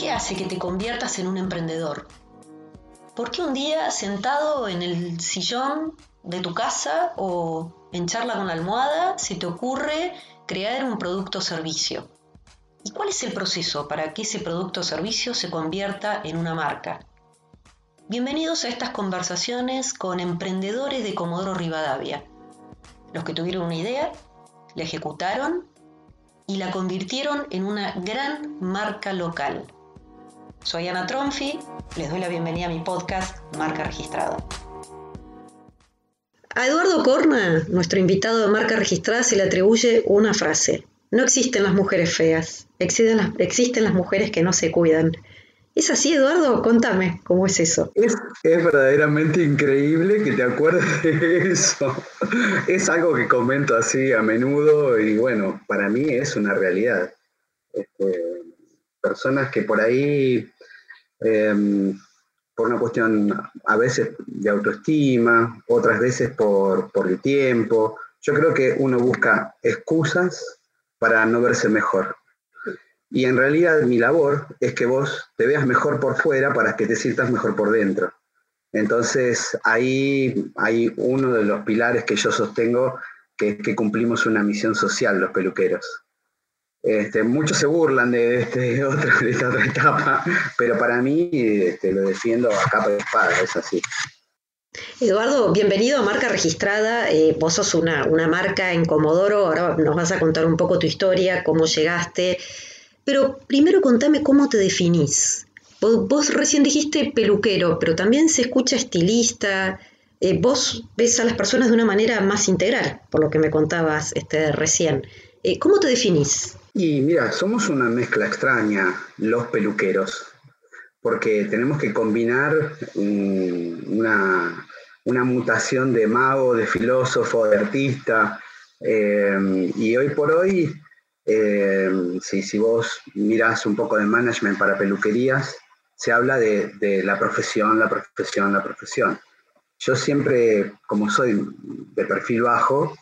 ¿Qué hace que te conviertas en un emprendedor? ¿Por qué un día sentado en el sillón de tu casa o en charla con la almohada se te ocurre crear un producto o servicio? ¿Y cuál es el proceso para que ese producto o servicio se convierta en una marca? Bienvenidos a estas conversaciones con emprendedores de Comodoro Rivadavia, los que tuvieron una idea, la ejecutaron y la convirtieron en una gran marca local. Soy Ana Tronfi, les doy la bienvenida a mi podcast Marca Registrada. A Eduardo Corna, nuestro invitado de Marca Registrada, se le atribuye una frase. No existen las mujeres feas, existen las, existen las mujeres que no se cuidan. ¿Es así, Eduardo? Contame, ¿cómo es eso? Es, es, verdaderamente increíble que te acuerdes de eso. Es algo que comento así a menudo y bueno, para mí es una realidad. Este, personas que por ahí, em, por una cuestión a veces de autoestima, otras veces por, por el tiempo, yo creo que uno busca excusas para no verse mejor. Y en realidad mi labor es que vos te veas mejor por fuera para que te sientas mejor por dentro. Entonces ahí hay uno de los pilares que yo sostengo, que es que cumplimos una misión social los peluqueros. Este, muchos se burlan de, este, de esta otra etapa, pero para mí este, lo defiendo a capa de espada, es así. Eduardo, bienvenido a Marca Registrada. Eh, vos sos una, una, marca en Comodoro, ahora nos vas a contar un poco tu historia, cómo llegaste. Pero primero contame cómo te definís. Vos, vos recién dijiste peluquero, pero también se escucha estilista. Eh, vos ves a las personas de una manera más integral, por lo que me contabas este, recién. Eh, ¿Cómo te definís? Y mira, somos una mezcla extraña, los peluqueros, porque tenemos que combinar una, una, mutación de mago, de filósofo, de artista, eh, y hoy por hoy, eh, si, si, vos mirás un poco de management para peluquerías, se habla de la profesión, la profesión, la profesión. Yo siempre, como soy de perfil bajo,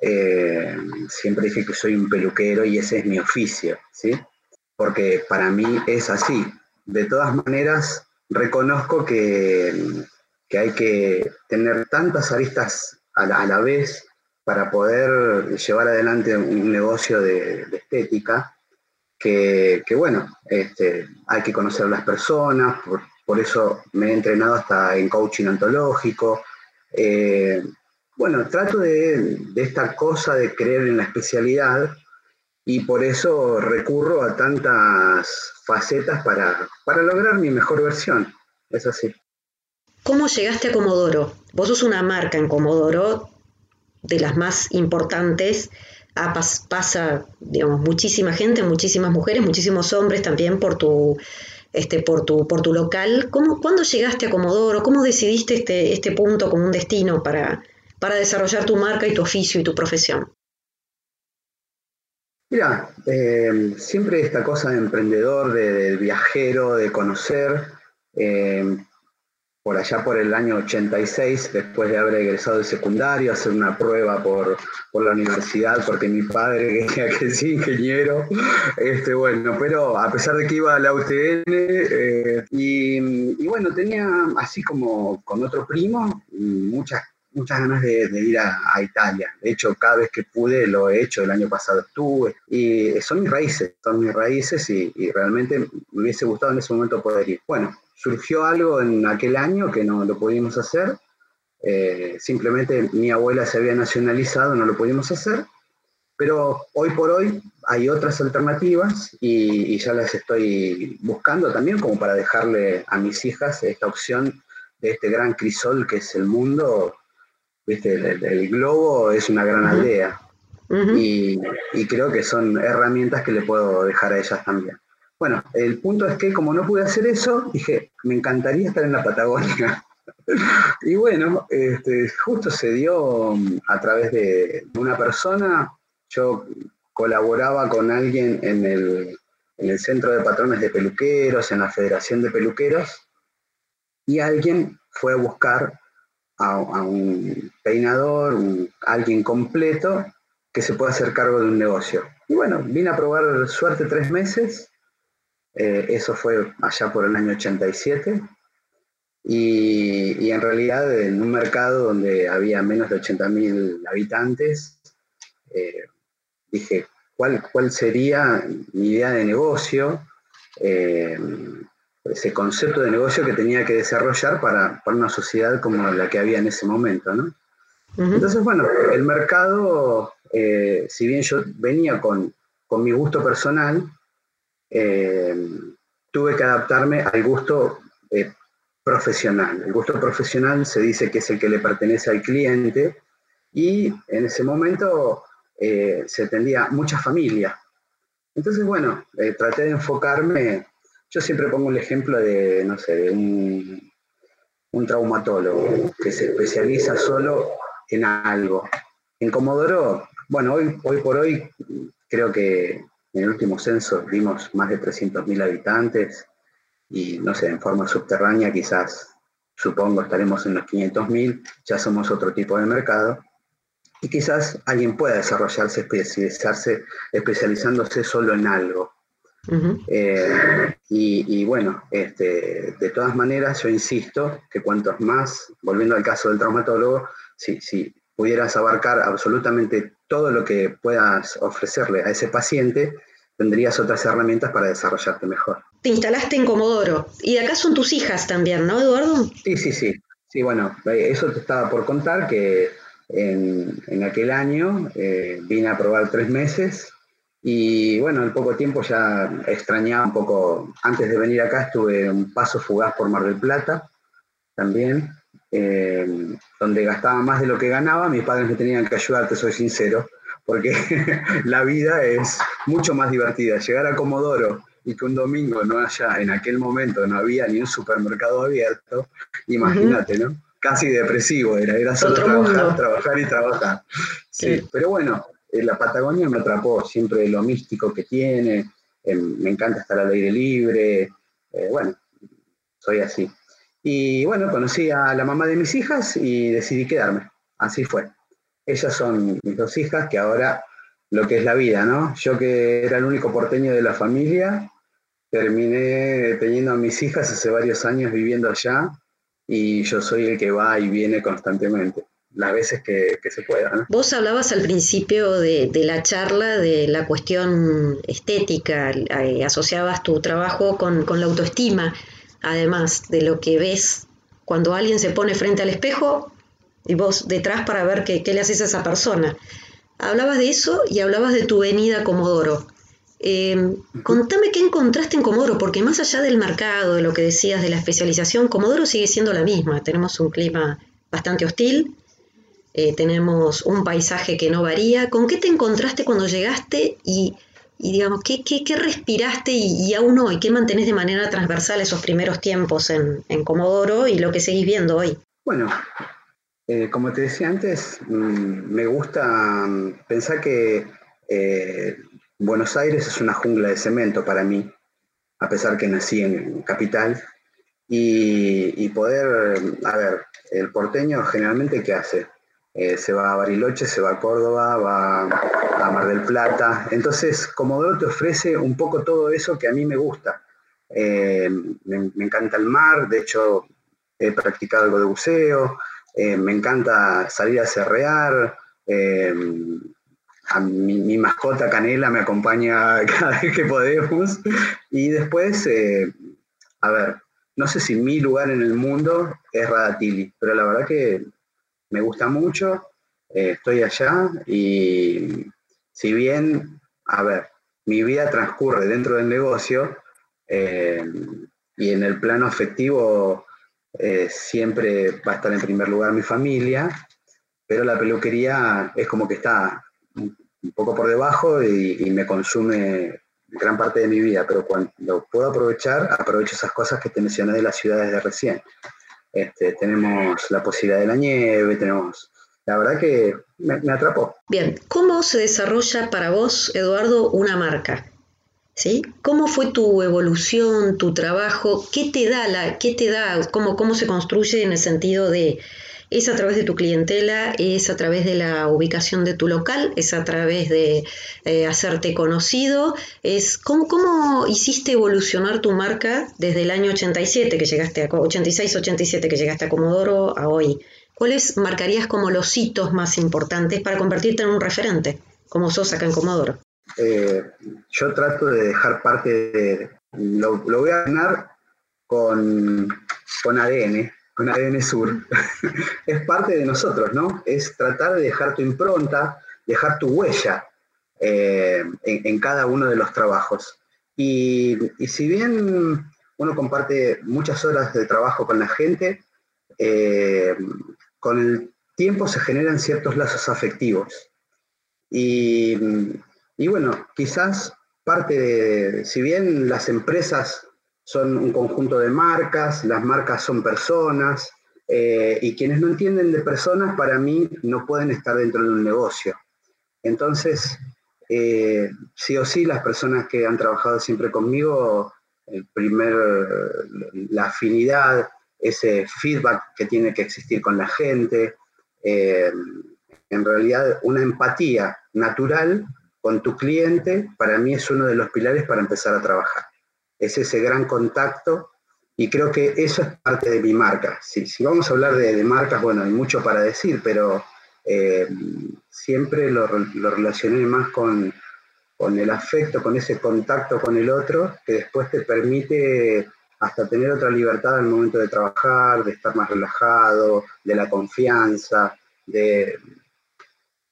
eh, siempre dije que soy un peluquero y ese es mi oficio, ¿sí? Porque para mí es así. De todas maneras, reconozco que, que hay que tener tantas aristas a la, a la, vez para poder llevar adelante un negocio de, estética, que, que bueno, este, hay que conocer a las personas, por, por, eso me he entrenado hasta en coaching ontológico. Eh, bueno, trato de, esta cosa de creer en la especialidad y por eso recurro a tantas facetas para, para lograr mi mejor versión. Es así. ¿Cómo llegaste a Comodoro? Vos sos una marca en Comodoro de las más importantes. Ah, pasa, digamos, muchísima gente, muchísimas mujeres, muchísimos hombres también por tu, este, por tu, por tu local. ¿Cómo, ¿Cuándo llegaste a Comodoro? ¿Cómo decidiste este, este punto como un destino para, para desarrollar tu marca y tu oficio y tu profesión? Mira, eh, siempre esta cosa de emprendedor, de, viajero, de conocer, eh, por allá por el año 86, después de haber egresado de secundario, hacer una prueba por, por la universidad, porque mi padre quería que sea ingeniero, este, bueno, pero a pesar de que iba a la UTN, eh, y, y bueno, tenía así como con otro primo, muchas muchas ganas de, ir a, Italia. De hecho, cada vez que pude lo he hecho. El año pasado estuve. Y son mis raíces, son mis raíces y, realmente me hubiese gustado en ese momento poder ir. Bueno, surgió algo en aquel año que no lo pudimos hacer. Eh, simplemente mi abuela se había nacionalizado, no lo pudimos hacer. Pero hoy por hoy hay otras alternativas y ya las estoy buscando también como para dejarle a mis hijas esta opción de este gran crisol que es el mundo ¿viste? El, el, globo es una gran aldea. Uh -huh. y, y, creo que son herramientas que le puedo dejar a ellas también. Bueno, el punto es que como no pude hacer eso, dije, me encantaría estar en la Patagonia. y bueno, este, justo se dio a través de una persona, yo colaboraba con alguien en el, en el Centro de Patrones de Peluqueros, en la Federación de Peluqueros, y alguien fue a buscar a, un peinador, un, alguien completo que se pueda hacer cargo de un negocio. Y bueno, vine a probar suerte tres meses Eh, eso fue allá por el año 87. Y, y, en realidad en un mercado donde había menos de 80.000 habitantes, eh, dije, ¿cuál, ¿cuál sería mi idea de negocio? Eh, ese concepto de negocio que tenía que desarrollar para, para, una sociedad como la que había en ese momento, ¿no? Entonces, bueno, el mercado, eh, si bien yo venía con, con mi gusto personal, tuve que adaptarme al gusto profesional. El gusto profesional se dice que es el que le pertenece al cliente y en ese momento eh, se atendía mucha familia. Entonces, bueno, eh, traté de enfocarme, yo siempre pongo el ejemplo de, no sé, de un, un traumatólogo que se especializa solo en algo. En Comodoro, bueno, hoy, hoy por hoy creo que en el último censo vimos más de 300.000 habitantes y no sé, en forma subterránea quizás, supongo, estaremos en los 500.000, ya somos otro tipo de mercado y quizás alguien pueda desarrollarse, especializarse, especializándose solo en algo. Eh, y, bueno, este, de todas maneras yo insisto que cuantos más, volviendo al caso del traumatólogo, si, si pudieras abarcar absolutamente todo lo que puedas ofrecerle a ese paciente, tendrías otras herramientas para desarrollarte mejor. Te instalaste en Comodoro y de acá son tus hijas también, ¿no, Eduardo? Sí, sí, sí. Sí, bueno, eh, eso te estaba por contar que en, aquel año, eh, vine a probar tres meses y bueno, al poco tiempo ya extrañaba un poco, antes de venir acá estuve un paso fugaz por Mar del Plata también, eh, donde gastaba más de lo que ganaba, mis padres me tenían que ayudar, te soy sincero, porque la vida es mucho más divertida. Llegar a Comodoro y que un domingo no haya, en aquel momento no había ni un supermercado abierto, imagínate, ¿no? casi depresivo era, era solo trabajar, trabajar y trabajar. Sí, pero bueno, la Patagonia me atrapó, siempre lo místico que tiene, eh, me encanta estar al aire libre, eh, bueno, soy así. Y bueno, conocí a la mamá de mis hijas y decidí quedarme, así fue. Ellas son mis dos hijas, que ahora lo que es la vida, ¿no? Yo que era el único porteño de la familia, terminé teniendo a mis hijas hace varios años viviendo allá y yo soy el que va y viene constantemente las veces que, se pueda. Vos hablabas al principio de, la charla de la cuestión estética, eh, asociabas tu trabajo con, la autoestima, además de lo que ves cuando alguien se pone frente al espejo y vos detrás para ver qué, qué le haces a esa persona. Hablabas de eso y hablabas de tu venida a Comodoro. Eh, contame qué encontraste en Comodoro, porque más allá del mercado, de lo que decías de la especialización, Comodoro sigue siendo la misma. Tenemos un clima bastante hostil, eh, tenemos un paisaje que no varía. ¿Con qué te encontraste cuando llegaste y, digamos, qué, qué, respiraste y, aún hoy? ¿Qué mantenés de manera transversal esos primeros tiempos en, Comodoro y lo que seguís viendo hoy? Bueno, eh, como te decía antes, mm, me gusta mm, pensar que Buenos Aires es una jungla de cemento para mí, a pesar que nací en capital. Y, poder, a ver, el porteño generalmente ¿qué hace? Eh, se va a Bariloche, se va a Córdoba, va a Mar del Plata. Entonces, Comodoro te ofrece un poco todo eso que a mí me gusta. Eh, me, encanta el mar, de hecho he practicado algo de buceo, eh, me encanta salir a cerrear, mi, mascota Canela me acompaña cada vez que podemos. Y después, a ver, no sé si mi lugar en el mundo es Radatili, pero la verdad que me gusta mucho, eh, estoy allá y si bien, a ver, mi vida transcurre dentro del negocio eh, y en el plano afectivo siempre va a estar en primer lugar mi familia, pero la peluquería es como que está un poco por debajo y, me consume gran parte de mi vida, pero cuando puedo aprovechar, aprovecho esas cosas que te mencioné de las ciudades de recién. Este, tenemos la posibilidad de la nieve, tenemos... La verdad que me, atrapó. Bien, ¿cómo se desarrolla para vos, Eduardo, una marca? ¿Sí? ¿Cómo fue tu evolución, tu trabajo? ¿Qué te da, la, qué te da cómo, cómo se construye en el sentido de es a través de tu clientela, es a través de la ubicación de tu local, es a través de eh, hacerte conocido, es ¿cómo, hiciste evolucionar tu marca desde el año 87 que llegaste a 86, 87 que llegaste a Comodoro a hoy. ¿Cuáles marcarías como los hitos más importantes para convertirte en un referente, como sos acá en Comodoro? Eh, yo trato de dejar parte de, lo, voy a ganar con, con ADN, con ADN es parte de nosotros, ¿no? Es tratar de dejar tu impronta, dejar tu huella eh, en, cada uno de los trabajos. Y, si bien uno comparte muchas horas de trabajo con la gente, eh, con el tiempo se generan ciertos lazos afectivos. Y, y bueno, quizás parte de, si bien las empresas son un conjunto de marcas, las marcas son personas, eh, y quienes no entienden de personas, para mí, no pueden estar dentro de un negocio. Entonces, eh, sí o sí, las personas que han trabajado siempre conmigo, el primer, la afinidad, ese feedback que tiene que existir con la gente, eh, en realidad una empatía natural con tu cliente, para mí es uno de los pilares para empezar a trabajar. Es ese gran contacto y creo que eso es parte de mi marca. Si, si vamos a hablar de, marcas, bueno, hay mucho para decir, pero eh, siempre lo, relacioné más con, con el afecto, con ese contacto con el otro, que después te permite hasta tener otra libertad al momento de trabajar, de estar más relajado, de la confianza, de,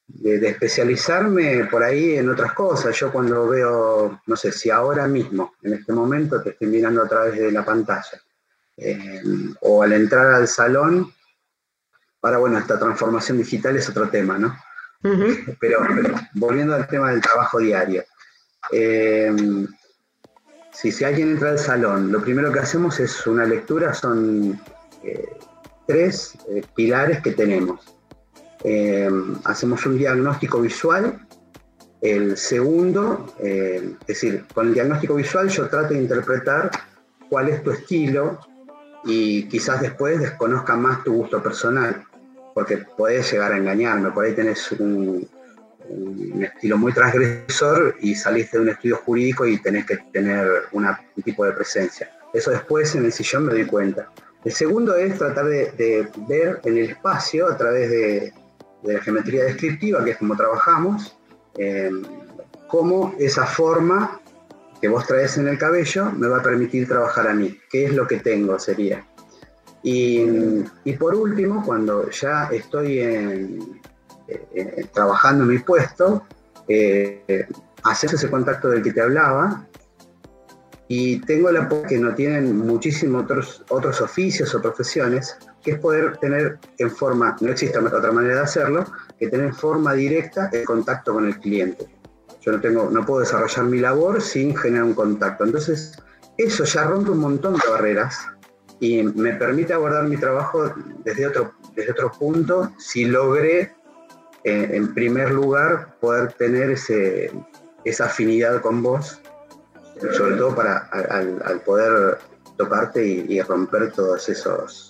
de, especializarme por ahí en otras cosas. Yo cuando veo, no sé, si ahora mismo, en este momento, te estoy mirando a través de la pantalla, eh, o al entrar al salón, ahora bueno, esta transformación digital es otro tema, ¿no? pero, volviendo al tema del trabajo diario. Eh, si, si alguien entra al salón, lo primero que hacemos es una lectura, son eh, tres pilares que tenemos eh, hacemos un diagnóstico visual. El segundo, eh, es decir, con el diagnóstico visual yo trato de interpretar cuál es tu estilo y quizás después desconozca más tu gusto personal, porque puedes llegar a engañarme, por ahí tenés un, estilo muy transgresor y saliste de un estudio jurídico y tenés que tener un tipo de presencia. Eso después en el sillón me doy cuenta. El segundo es tratar de ver en el espacio a través de, de geometría descriptiva, que es como trabajamos, eh, cómo esa forma que vos traes en el cabello me va a permitir trabajar a mí, qué es lo que tengo sería. Y, por último, cuando ya estoy trabajando en mi puesto, eh, haces ese contacto del que te hablaba y tengo la que no tienen muchísimos otros, otros oficios o profesiones, que es poder tener en forma, no existe otra manera de hacerlo, que tener en forma directa el contacto con el cliente. Yo no, tengo, no puedo desarrollar mi labor sin generar un contacto. Entonces, eso ya rompe un montón de barreras y me permite abordar mi trabajo desde otro, desde otro punto si logré, eh, en primer lugar, poder tener ese, esa afinidad con vos, sobre todo para al, poder tocarte y romper todos esos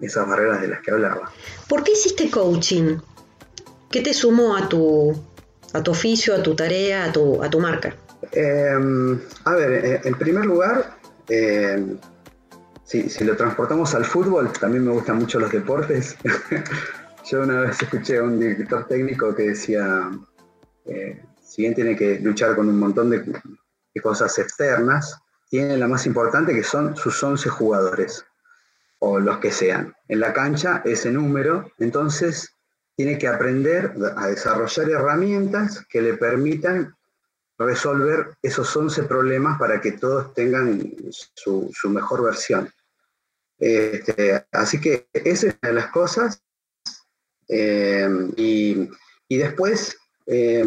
esas barreras de las que hablaba. ¿Por qué hiciste coaching? ¿Qué te sumó a tu, a tu oficio, a tu tarea, a tu, a tu marca? Em, a ver, eh, en primer lugar, em, si, lo transportamos al fútbol, también me gustan mucho los deportes. Yo una vez escuché a un director técnico que decía, eh, si bien tiene que luchar con un montón de, de cosas externas, tiene la más importante que son sus 11 jugadores o los que sean. En la cancha ese número, entonces tiene que aprender a desarrollar herramientas que le permitan resolver esos 11 problemas para que todos tengan su, mejor versión. Este, así que esa es una de las cosas. Eh, y, después eh,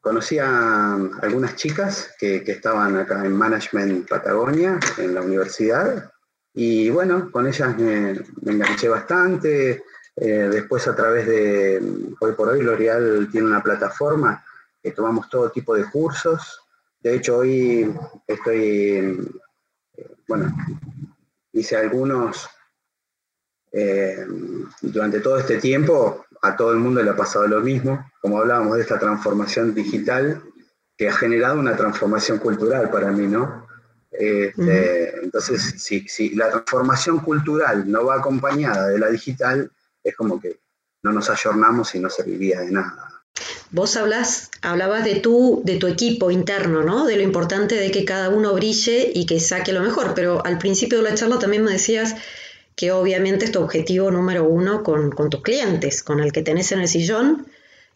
conocí a algunas chicas que, estaban acá en Management Patagonia, en la universidad, y bueno, con ellas me, enganché bastante. Eh, después a través de, hoy por hoy L'Oreal tiene una plataforma que tomamos todo tipo de cursos. De hecho, hoy estoy, eh, bueno, hice algunos Eh, durante todo este tiempo a todo el mundo le ha pasado lo mismo, como hablábamos de esta transformación digital, que ha generado una transformación cultural para mí, ¿no? Este, entonces, si, si, la transformación cultural no va acompañada de la digital, es como que no nos ayornamos y no serviría de nada. Vos hablas, hablabas de tu, de tu equipo interno, ¿no? De lo importante de que cada uno brille y que saque lo mejor, pero al principio de la charla también me decías que obviamente es tu objetivo número uno con, tus clientes, con el que tenés en el sillón,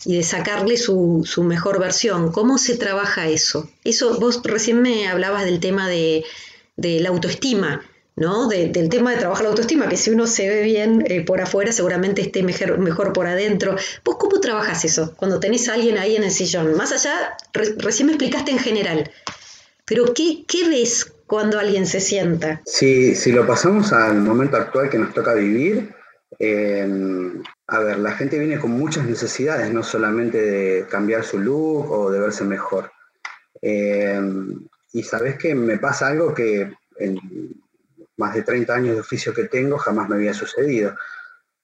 y de sacarle su, mejor versión. ¿Cómo se trabaja eso? Eso, vos recién me hablabas del tema de, la autoestima, ¿no? del tema de trabajar la autoestima, que si uno se ve bien eh, por afuera, seguramente esté mejor, mejor por adentro. ¿Vos cómo trabajas eso cuando tenés a alguien ahí en el sillón? Más allá, recién me explicaste en general, pero ¿qué, qué ves cuando alguien se sienta. Si, si lo pasamos al momento actual que nos toca vivir, em, a ver, la gente viene con muchas necesidades, no solamente de cambiar su look o de verse mejor. Em, y sabes que me pasa algo que en más de 30 años de oficio que tengo jamás me había sucedido.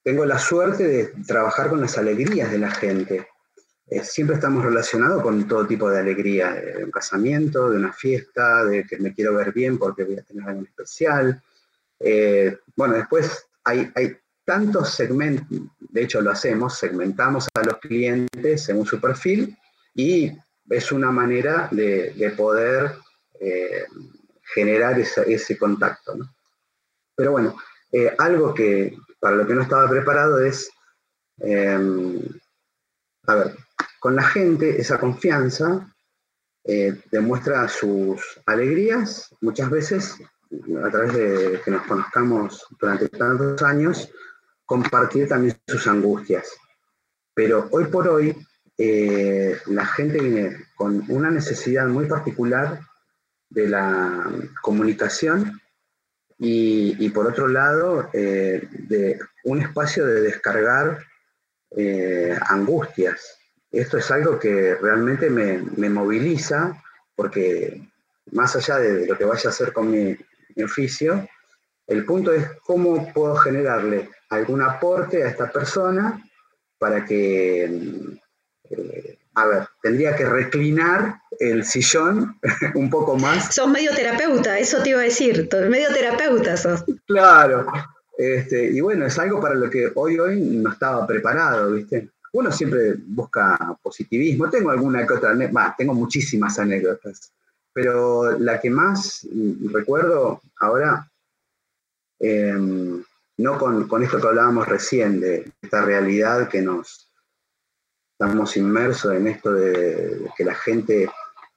Tengo la suerte de trabajar con las alegrías de la gente. Eh, siempre estamos relacionados con todo tipo de alegría, de un casamiento, de una fiesta, de que me quiero ver bien porque voy a tener algo especial. Eh, bueno, después hay, hay tantos segmentos, de hecho lo hacemos, segmentamos a los clientes según su perfil y es una manera de, poder eh, generar ese contacto. Pero bueno, algo que para lo que no estaba preparado es, a ver, con la gente, esa confianza eh, demuestra sus alegrías, muchas veces a través de que nos conozcamos durante tantos años, compartir también sus angustias. Pero hoy por hoy eh, la gente viene con una necesidad muy particular de la comunicación y, por otro lado eh, de un espacio de descargar angustias esto es algo que realmente me, moviliza, porque más allá de lo que vaya a hacer con mi, oficio, el punto es cómo puedo generarle algún aporte a esta persona para que, eh, a ver, tendría que reclinar el sillón un poco más. Sos medio terapeuta, eso te iba a decir, medio terapeuta sos. Claro, este, y bueno, es algo para lo que hoy hoy no estaba preparado, ¿viste? uno siempre busca positivismo. Tengo alguna que otra, tengo muchísimas anécdotas, pero la que más recuerdo ahora, em, no con, esto que hablábamos recién, de esta realidad que nos estamos inmersos en esto de, que la gente,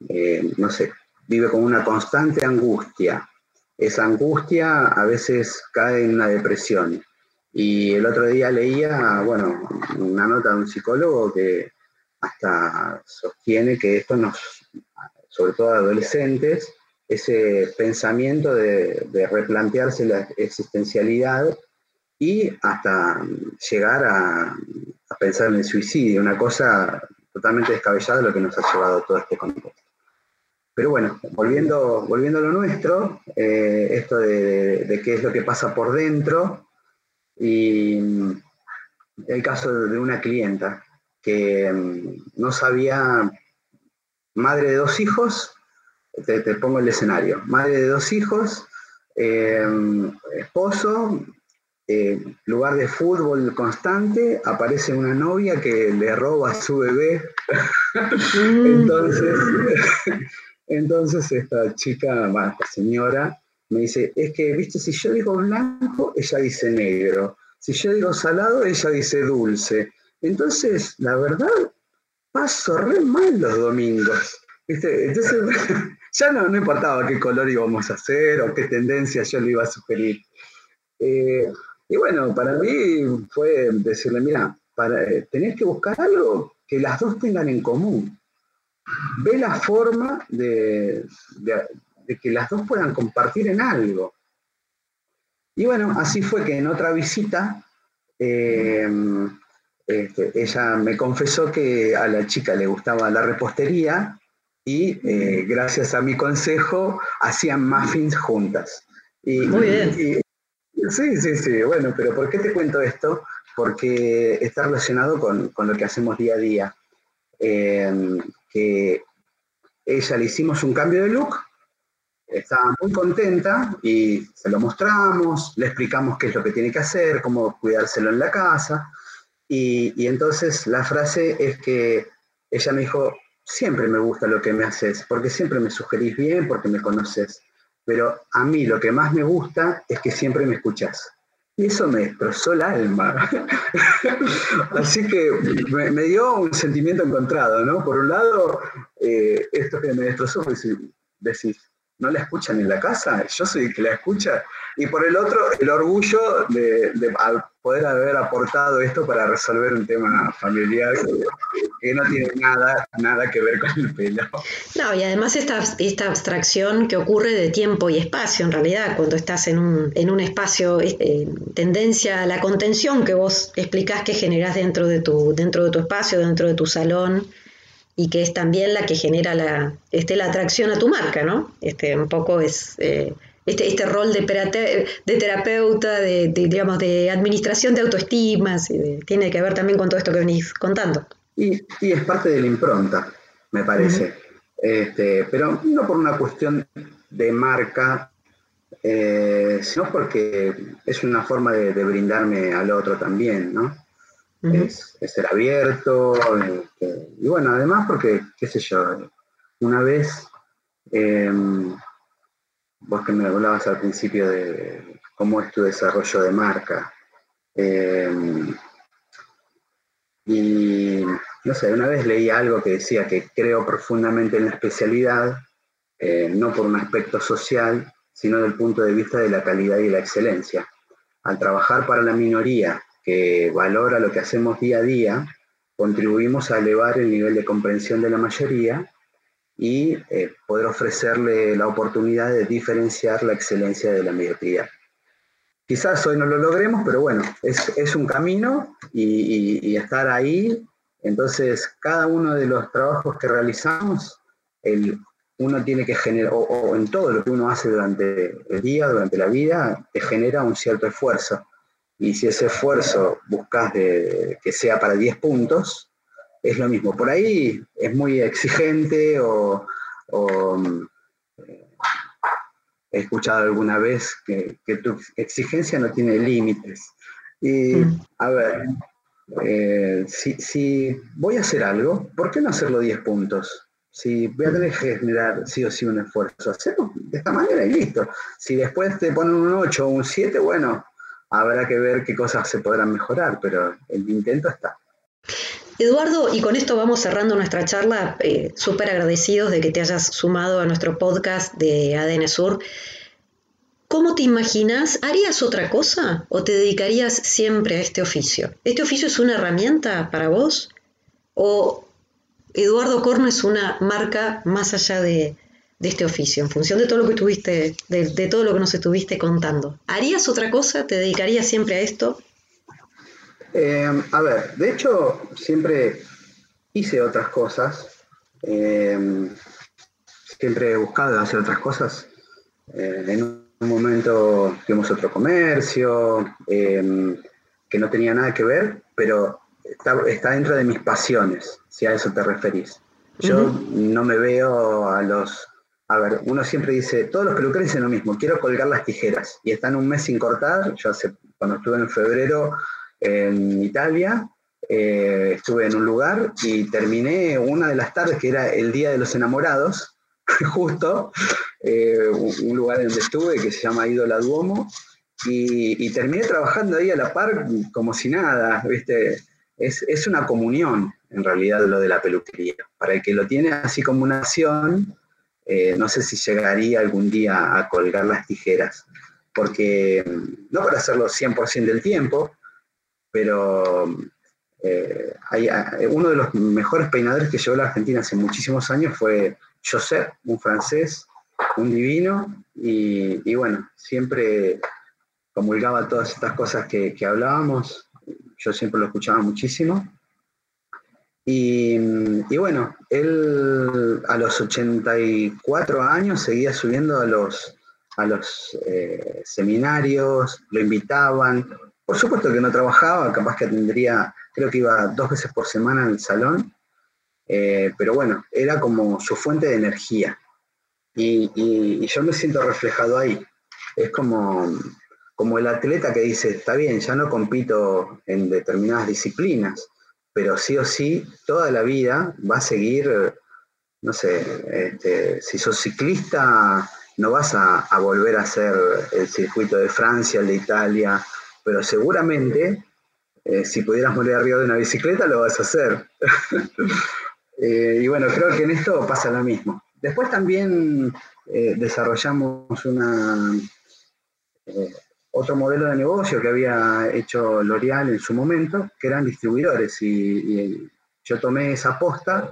eh, no sé, vive con una constante angustia. Esa angustia a veces cae en una depresión y el otro día leía, bueno, una nota de un psicólogo que hasta sostiene que esto nos, sobre todo adolescentes, ese pensamiento de, replantearse la existencialidad y hasta llegar a, pensar en el suicidio, una cosa totalmente descabellada lo que nos ha llevado todo este contexto. Pero bueno, volviendo, volviendo a lo nuestro, eh, esto de, de, qué es lo que pasa por dentro, y el caso de una clienta que mm, no sabía, madre de dos hijos, te, pongo el escenario, madre de dos hijos, em, esposo, eh, lugar de fútbol constante, aparece una novia que le roba a su bebé. Mm. entonces, entonces esta chica, esta señora, me dice, es que, viste, si yo digo blanco, ella dice negro. Si yo digo salado, ella dice dulce. Entonces, la verdad, paso re mal los domingos. ¿Viste? Entonces, ya no, no importaba qué color íbamos a hacer o qué tendencia yo le iba a sugerir. Eh, y bueno, para mí fue decirle, mira, para, eh, tenés que buscar algo que las dos tengan en común. Ve la forma de, de que las dos puedan compartir en algo. Y bueno, así fue que en otra visita eh, este, ella me confesó que a la chica le gustaba la repostería y eh, gracias a mi consejo hacían muffins juntas. Y, Muy bien. Sí, sí, sí. Bueno, pero ¿por qué te cuento esto? Porque está relacionado con, lo que hacemos día a día. Eh, que ella le hicimos un cambio de look, estaba muy contenta y se lo mostramos, le explicamos qué es lo que tiene que hacer, cómo cuidárselo en la casa. Y, y entonces la frase es que ella me dijo, siempre me gusta lo que me haces, porque siempre me sugerís bien, porque me conoces. Pero a mí lo que más me gusta es que siempre me escuchas. Y eso me destrozó el alma. Así que me, dio un sentimiento encontrado, ¿no? Por un lado, eh, esto que me destrozó fue decir, no la escuchan en la casa, yo soy el que la escucha. Y por el otro, el orgullo de, poder haber aportado esto para resolver un tema familiar que no tiene nada, nada que ver con el pelo. No, y además esta, esta abstracción que ocurre de tiempo y espacio, en realidad, cuando estás en un, en un espacio, eh, tendencia a la contención que vos explicás que generás dentro de tu, dentro de tu espacio, dentro de tu salón y que es también la que genera la, este, la atracción a tu marca, ¿no? Este, un poco es eh, este, este rol de, de terapeuta, de, digamos, de administración de autoestima, tiene que ver también con todo esto que venís contando. Y, es parte de la impronta, me parece. este, pero no por una cuestión de marca, eh, sino porque es una forma de, de brindarme al otro también, ¿no? Es, ser abierto. Este, y bueno, además porque, qué sé yo, una vez, em, vos que me hablabas al principio de cómo es tu desarrollo de marca, em, y no sé, una vez leí algo que decía que creo profundamente en la especialidad, eh, no por un aspecto social, sino del punto de vista de la calidad y la excelencia. Al trabajar para la minoría que valora lo que hacemos día a día, contribuimos a elevar el nivel de comprensión de la mayoría y eh, poder ofrecerle la oportunidad de diferenciar la excelencia de la mediocridad. Quizás hoy no lo logremos, pero bueno, es, un camino y, estar ahí. Entonces, cada uno de los trabajos que realizamos, el, uno tiene que generar, o, en todo lo que uno hace durante el día, durante la vida, genera un cierto esfuerzo. Y si ese esfuerzo buscas de, que sea para 10 puntos, es lo mismo. Por ahí es muy exigente o, eh, he escuchado alguna vez que, tu exigencia no tiene límites. Y mm. a ver, eh, si, voy a hacer algo, ¿por qué no hacerlo 10 puntos? Si voy a tener que generar sí o sí un esfuerzo, hacerlo de esta manera y listo. Si después te ponen un 8 o un 7, bueno, habrá que ver qué cosas se podrán mejorar, pero el intento está. Eduardo, y con esto vamos cerrando nuestra charla, eh, súper agradecidos de que te hayas sumado a nuestro podcast de ADN Sur. ¿Cómo te imaginas? ¿Harías otra cosa o te dedicarías siempre a este oficio? ¿Este oficio es una herramienta para vos? ¿O Eduardo Corno es una marca más allá de, de este oficio, en función de todo lo que tuviste, de, todo lo que nos estuviste contando. ¿Harías otra cosa? ¿Te dedicarías siempre a esto? Eh, a ver, de hecho, siempre hice otras cosas. Eh, siempre he buscado hacer otras cosas. Eh, en un momento tuvimos otro comercio, que no tenía nada que ver, pero está, dentro de mis pasiones, si a eso te referís. Yo no me veo a los a ver, uno siempre dice, todos los peluqueros dicen lo mismo, quiero colgar las tijeras. Y están un mes sin cortar, yo hace, cuando estuve en febrero en Italia, eh, estuve en un lugar y terminé una de las tardes, que era el Día de los Enamorados, justo, eh, un lugar donde estuve que se llama Idola Duomo, y, y, terminé trabajando ahí a la par como si nada, ¿viste? Es, es una comunión, en realidad, lo de la peluquería. Para el que lo tiene así como una acción, eh, no sé si llegaría algún día a colgar las tijeras, porque mm, no para hacerlo 100% del tiempo, pero eh, hay, ah, uno de los mejores peinadores que llevó la Argentina hace muchísimos años fue Joseph, un francés, un divino, y, bueno, siempre comulgaba todas estas cosas que hablábamos, yo siempre lo escuchaba muchísimo. Y, bueno, él a los 84 años seguía subiendo a los, a los eh, seminarios, lo invitaban. Por supuesto que no trabajaba, capaz que tendría, creo que iba dos veces por semana al salón, eh, pero bueno, era como su fuente de energía. Y, yo me siento reflejado ahí. Es como, como el atleta que dice, está bien, ya no compito en determinadas disciplinas, pero sí o sí, toda la vida va a seguir, no sé, este, si sos ciclista, no vas a, volver a hacer el circuito de Francia, el de Italia, pero seguramente eh, si pudieras morir arriba de una bicicleta lo vas a hacer. Eh, y bueno, creo que en esto pasa lo mismo. Después también eh, desarrollamos una, otro modelo de negocio que había hecho L'Oreal en su momento, que eran distribuidores. Y, yo tomé esa aposta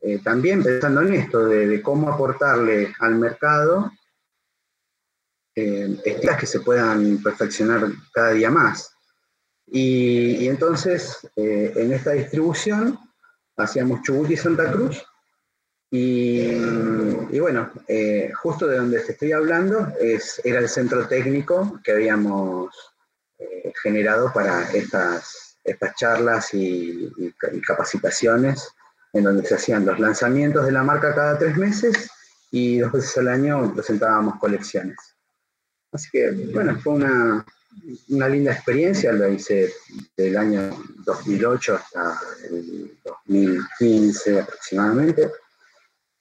eh, también pensando en esto, de, cómo aportarle al mercado eh, que se puedan perfeccionar cada día más. Y, entonces, eh, en esta distribución, hacíamos Chubut y Santa Cruz. Y, bueno, eh, justo de donde te estoy hablando es, era el centro técnico que habíamos generado para estas, estas charlas y capacitaciones en donde se hacían los lanzamientos de la marca cada tres meses y dos veces al año presentábamos colecciones. Así que, bueno, fue una, linda experiencia, lo hice del año 2008 hasta el 2015 aproximadamente.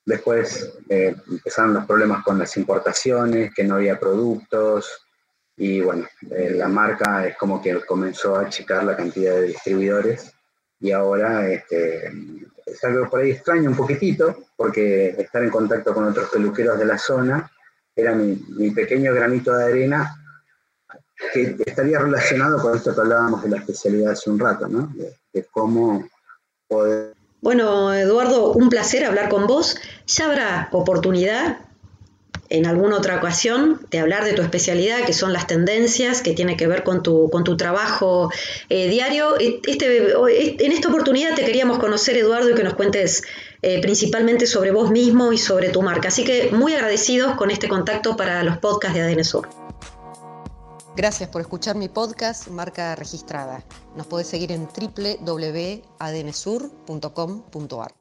Después eh, empezaron los problemas con las importaciones, que no había productos, y bueno, eh, la marca es como que comenzó a achicar la cantidad de distribuidores y ahora este, es algo por ahí extraño un poquitito, porque estar en contacto con otros peluqueros de la zona era mi, pequeño granito de arena que estaría relacionado con esto que hablábamos de la especialidad hace un rato, ¿no? De, cómo poder... Bueno, Eduardo, un placer hablar con vos. Ya habrá oportunidad en alguna otra ocasión de hablar de tu especialidad, que son las tendencias, que tiene que ver con tu, con tu trabajo eh, diario. Este, en esta oportunidad te queríamos conocer, Eduardo, y que nos cuentes eh, principalmente sobre vos mismo y sobre tu marca. Así que muy agradecidos con este contacto para los podcasts de ADN Sur. Gracias por escuchar mi podcast Marca Registrada. Nos podés seguir en www.adnsur.com.ar.